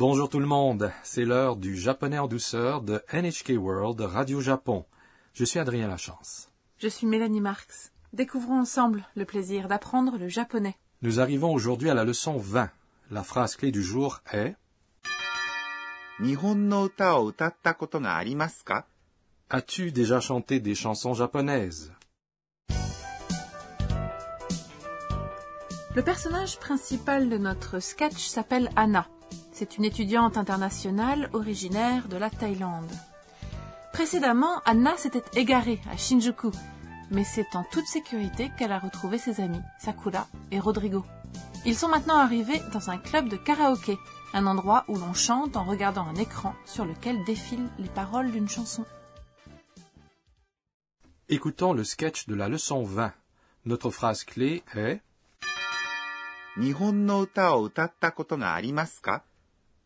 Bonjour tout le monde, c'est l'heure du japonais en douceur de NHK World Radio Japon. Je suis Adrien Lachance. Je suis Mélanie Marx. Découvrons ensemble le plaisir d'apprendre le japonais. Nous arrivons aujourd'hui à la leçon 20. La phrase clé du jour est As-tu déjà chanté des chansons japonaises? Le personnage principal de notre sketch s'appelle Anna. C'est une étudiante internationale originaire de la Thaïlande. Précédemment, Anna s'était égarée à Shinjuku, mais c'est en toute sécurité qu'elle a retrouvé ses amis, Sakura et Rodrigo. Ils sont maintenant arrivés dans un club de karaoké, un endroit où l'on chante en regardant un écran sur lequel défilent les paroles d'une chanson. Écoutons le sketch de la leçon 20. Notre phrase clé est 日本の歌を歌ったことがありますか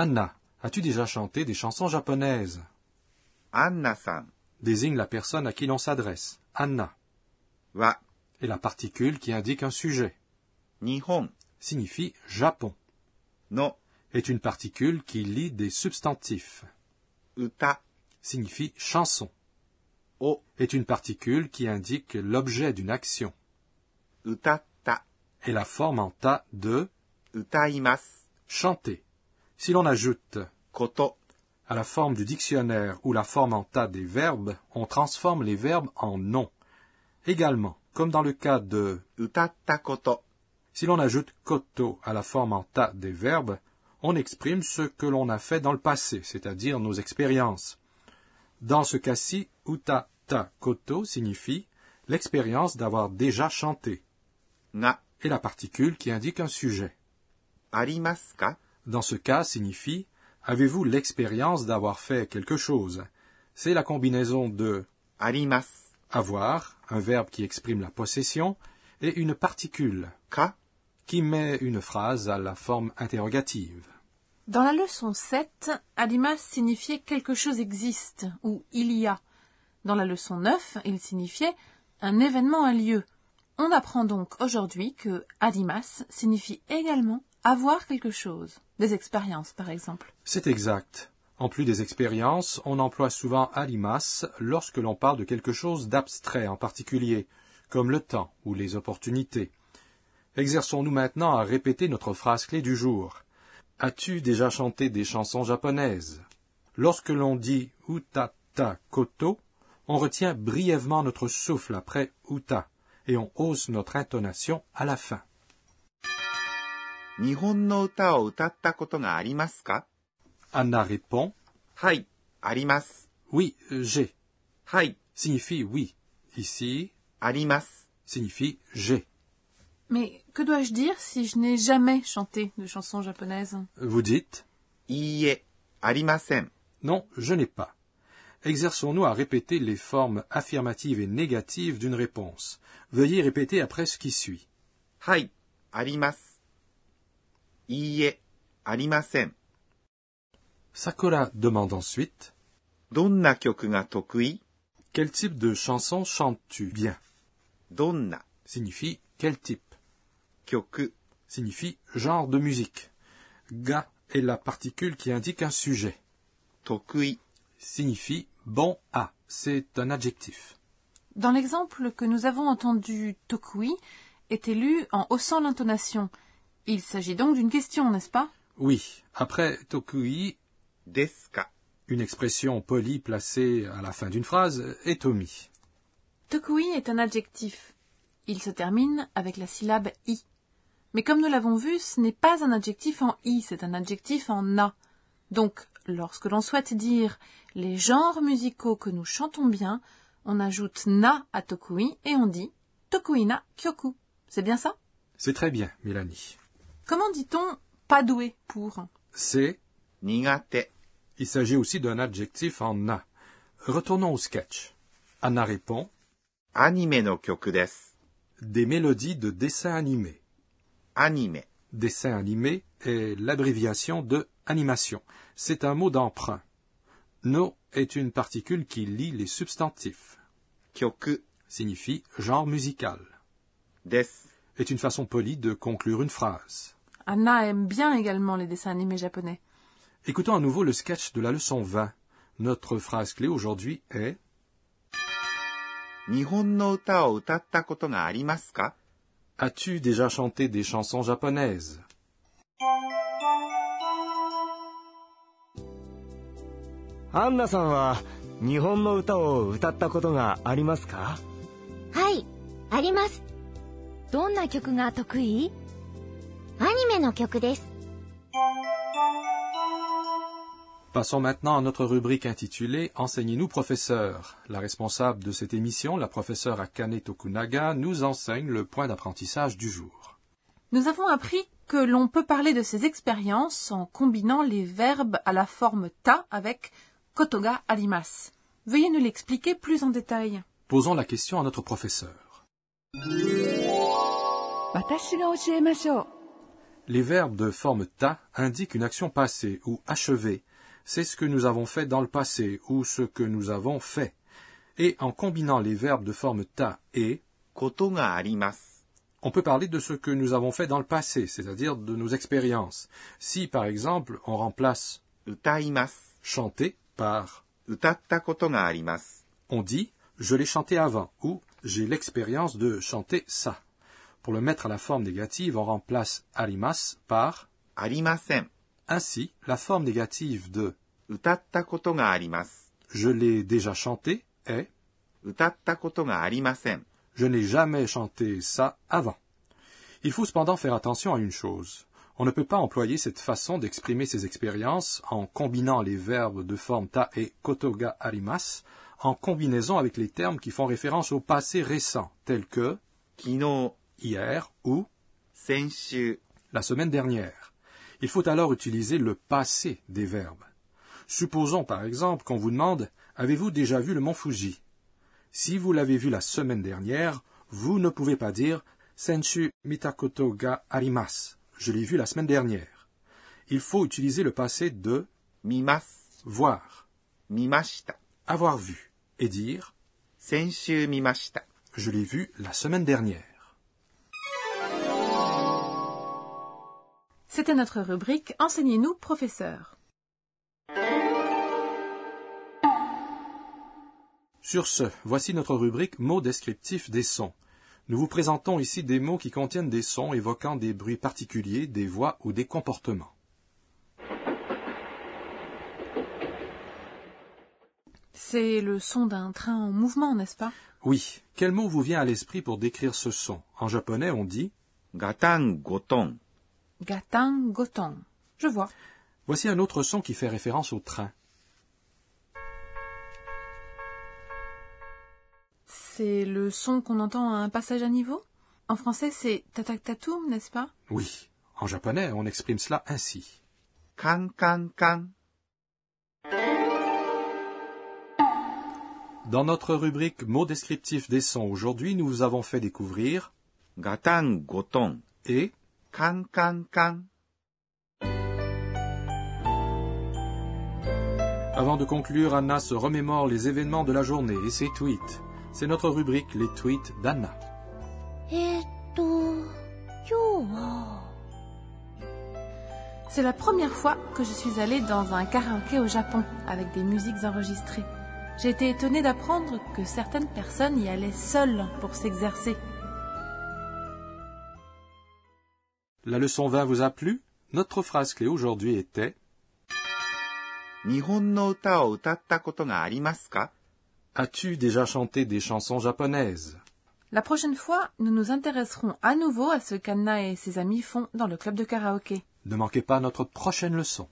Anna, as-tu déjà chanté des chansons japonaises? Anna-san désigne la personne à qui l'on s'adresse, Anna. Wa est la particule qui indique un sujet. Nihon signifie Japon. No est une particule qui lie des substantifs. Uta signifie chanson. O est une particule qui indique l'objet d'une action. Utata est la forme en ta de utaimas chanter. Si l'on ajoute koto à la forme du dictionnaire ou la forme en tas des verbes, on transforme les verbes en noms. Également, comme dans le cas de utata koto, si l'on ajoute koto à la forme en tas des verbes, on exprime ce que l'on a fait dans le passé, c'est-à-dire nos expériences. Dans ce cas-ci, utata koto signifie l'expérience d'avoir déjà chanté. Na est la particule qui indique un sujet dans ce cas signifie avez-vous l'expérience d'avoir fait quelque chose? C'est la combinaison de arimas avoir, un verbe qui exprime la possession, et une particule ka qui met une phrase à la forme interrogative. Dans la leçon 7, adimas signifiait quelque chose existe ou il y a. Dans la leçon 9, il signifiait un événement a lieu. On apprend donc aujourd'hui que adimas signifie également avoir quelque chose. Des expériences, par exemple. C'est exact. En plus des expériences, on emploie souvent alimas lorsque l'on parle de quelque chose d'abstrait en particulier, comme le temps ou les opportunités. Exerçons-nous maintenant à répéter notre phrase clé du jour. As-tu déjà chanté des chansons japonaises? Lorsque l'on dit uta ta koto, on retient brièvement notre souffle après uta et on hausse notre intonation à la fin. 日本の歌を歌ったことがありますか Anna répond はい、あります。 Oui, euh, j'ai はい、 signifie oui. Ici あります。 signifie j'ai. Mais que dois-je dire si je n'ai jamais chanté de chansons japonaises Vous dites いいえ、ありません。 Non, je n'ai pas. Exerçons-nous à répéter les formes affirmatives et négatives d'une réponse. Veuillez répéter après ce qui suit. はい、あります。 Sakura demande ensuite Quel type de chanson chantes-tu? Bien Donna signifie quel type? Kyoku signifie genre de musique. Ga est la particule qui indique un sujet. Tokui signifie bon à. C'est un adjectif. Dans l'exemple que nous avons entendu, tokui est élu en haussant l'intonation. Il s'agit donc d'une question, n'est-ce pas? Oui. Après tokui, deska, une expression polie placée à la fin d'une phrase, est omis. Tokui est un adjectif. Il se termine avec la syllabe i. Mais comme nous l'avons vu, ce n'est pas un adjectif en i, c'est un adjectif en a. Donc, lorsque l'on souhaite dire les genres musicaux que nous chantons bien, on ajoute na à tokui et on dit tokuina kyoku. C'est bien ça? C'est très bien, Mélanie. Comment dit-on pas doué pour? C'est nigate. Il s'agit aussi d'un adjectif en na. Retournons au sketch. Anna répond Anime no kyoku. Des mélodies de dessins animés. Anime. Dessin animé est l'abréviation de animation. C'est un mot d'emprunt. No est une particule qui lie les substantifs. Kyoku signifie genre musical. Des est une façon polie de conclure une phrase. Anna aime bien également les dessins animés japonais. Écoutons à nouveau le sketch de la leçon 20. Notre phrase clé aujourd'hui est As-tu déjà chanté des chansons japonaises? Anna san wa Nihon no uta o アニメの曲です。 Passons maintenant à notre rubrique intitulée Enseignez-nous professeur. La responsable de cette émission, la professeure Akane Tokunaga, nous enseigne le point d'apprentissage du jour. Nous avons appris que l'on peut parler de ces expériences en combinant les verbes à la forme ta avec kotoga arimas. Veuillez nous l'expliquer plus en détail. Posons la question à notre professeur. Les verbes de forme ta indiquent une action passée ou achevée. C'est ce que nous avons fait dans le passé ou ce que nous avons fait. Et en combinant les verbes de forme ta et, on peut parler de ce que nous avons fait dans le passé, c'est-à-dire de nos expériences. Si, par exemple, on remplace chanter par on dit je l'ai chanté avant ou j'ai l'expérience de chanter ça. Pour le mettre à la forme négative, on remplace arimas par arimasen. Ainsi, la forme négative de utatta koto ga arimasu. Je l'ai déjà chanté est utatta koto ga arimasen. Je n'ai jamais chanté ça avant. Il faut cependant faire attention à une chose. On ne peut pas employer cette façon d'exprimer ses expériences en combinant les verbes de forme ta et koto ga arimas en combinaison avec les termes qui font référence au passé récent, tels que hier ou la semaine dernière. Il faut alors utiliser le passé des verbes. Supposons par exemple qu'on vous demande Avez-vous déjà vu le mont Fuji? Si vous l'avez vu la semaine dernière, vous ne pouvez pas dire Senshu mitakoto ga arimas. Je l'ai vu la semaine dernière. Il faut utiliser le passé de mimas, voir, mimashita, avoir vu, et dire Senshu mimashita. Je l'ai vu la semaine dernière. C'était notre rubrique Enseignez-nous, professeur. Sur ce, voici notre rubrique mots descriptifs des sons. Nous vous présentons ici des mots qui contiennent des sons évoquant des bruits particuliers, des voix ou des comportements. C'est le son d'un train en mouvement, n'est-ce pas? Oui, quel mot vous vient à l'esprit pour décrire ce son? En japonais, on dit ガ Gatin, goton. Je vois. Voici un autre son qui fait référence au train. C'est le son qu'on entend à un passage à niveau? En français, c'est tatak-tatoum, n'est-ce pas? Oui. En japonais, on exprime cela ainsi. Kan, kan, kan. Dans notre rubrique mots descriptifs des sons aujourd'hui, nous vous avons fait découvrir Gatan, goton et カンカンカン。 Avant de conclure, Anna se remémore les événements de la journée et ses tweets. C'est notre rubrique Les tweets d'Anna. えーっと、今日は、 C'est la première fois que je suis allée dans un karaoké au Japon avec des musiques enregistrées. J'ai été étonnée d'apprendre que certaines personnes y allaient seules pour s'exercer. La leçon 20 vous a plu? Notre phrase clé aujourd'hui était As-tu déjà chanté des chansons japonaises? La prochaine fois, nous nous intéresserons à nouveau à ce qu'Anna et ses amis font dans le club de karaoké. Ne manquez pas notre prochaine leçon.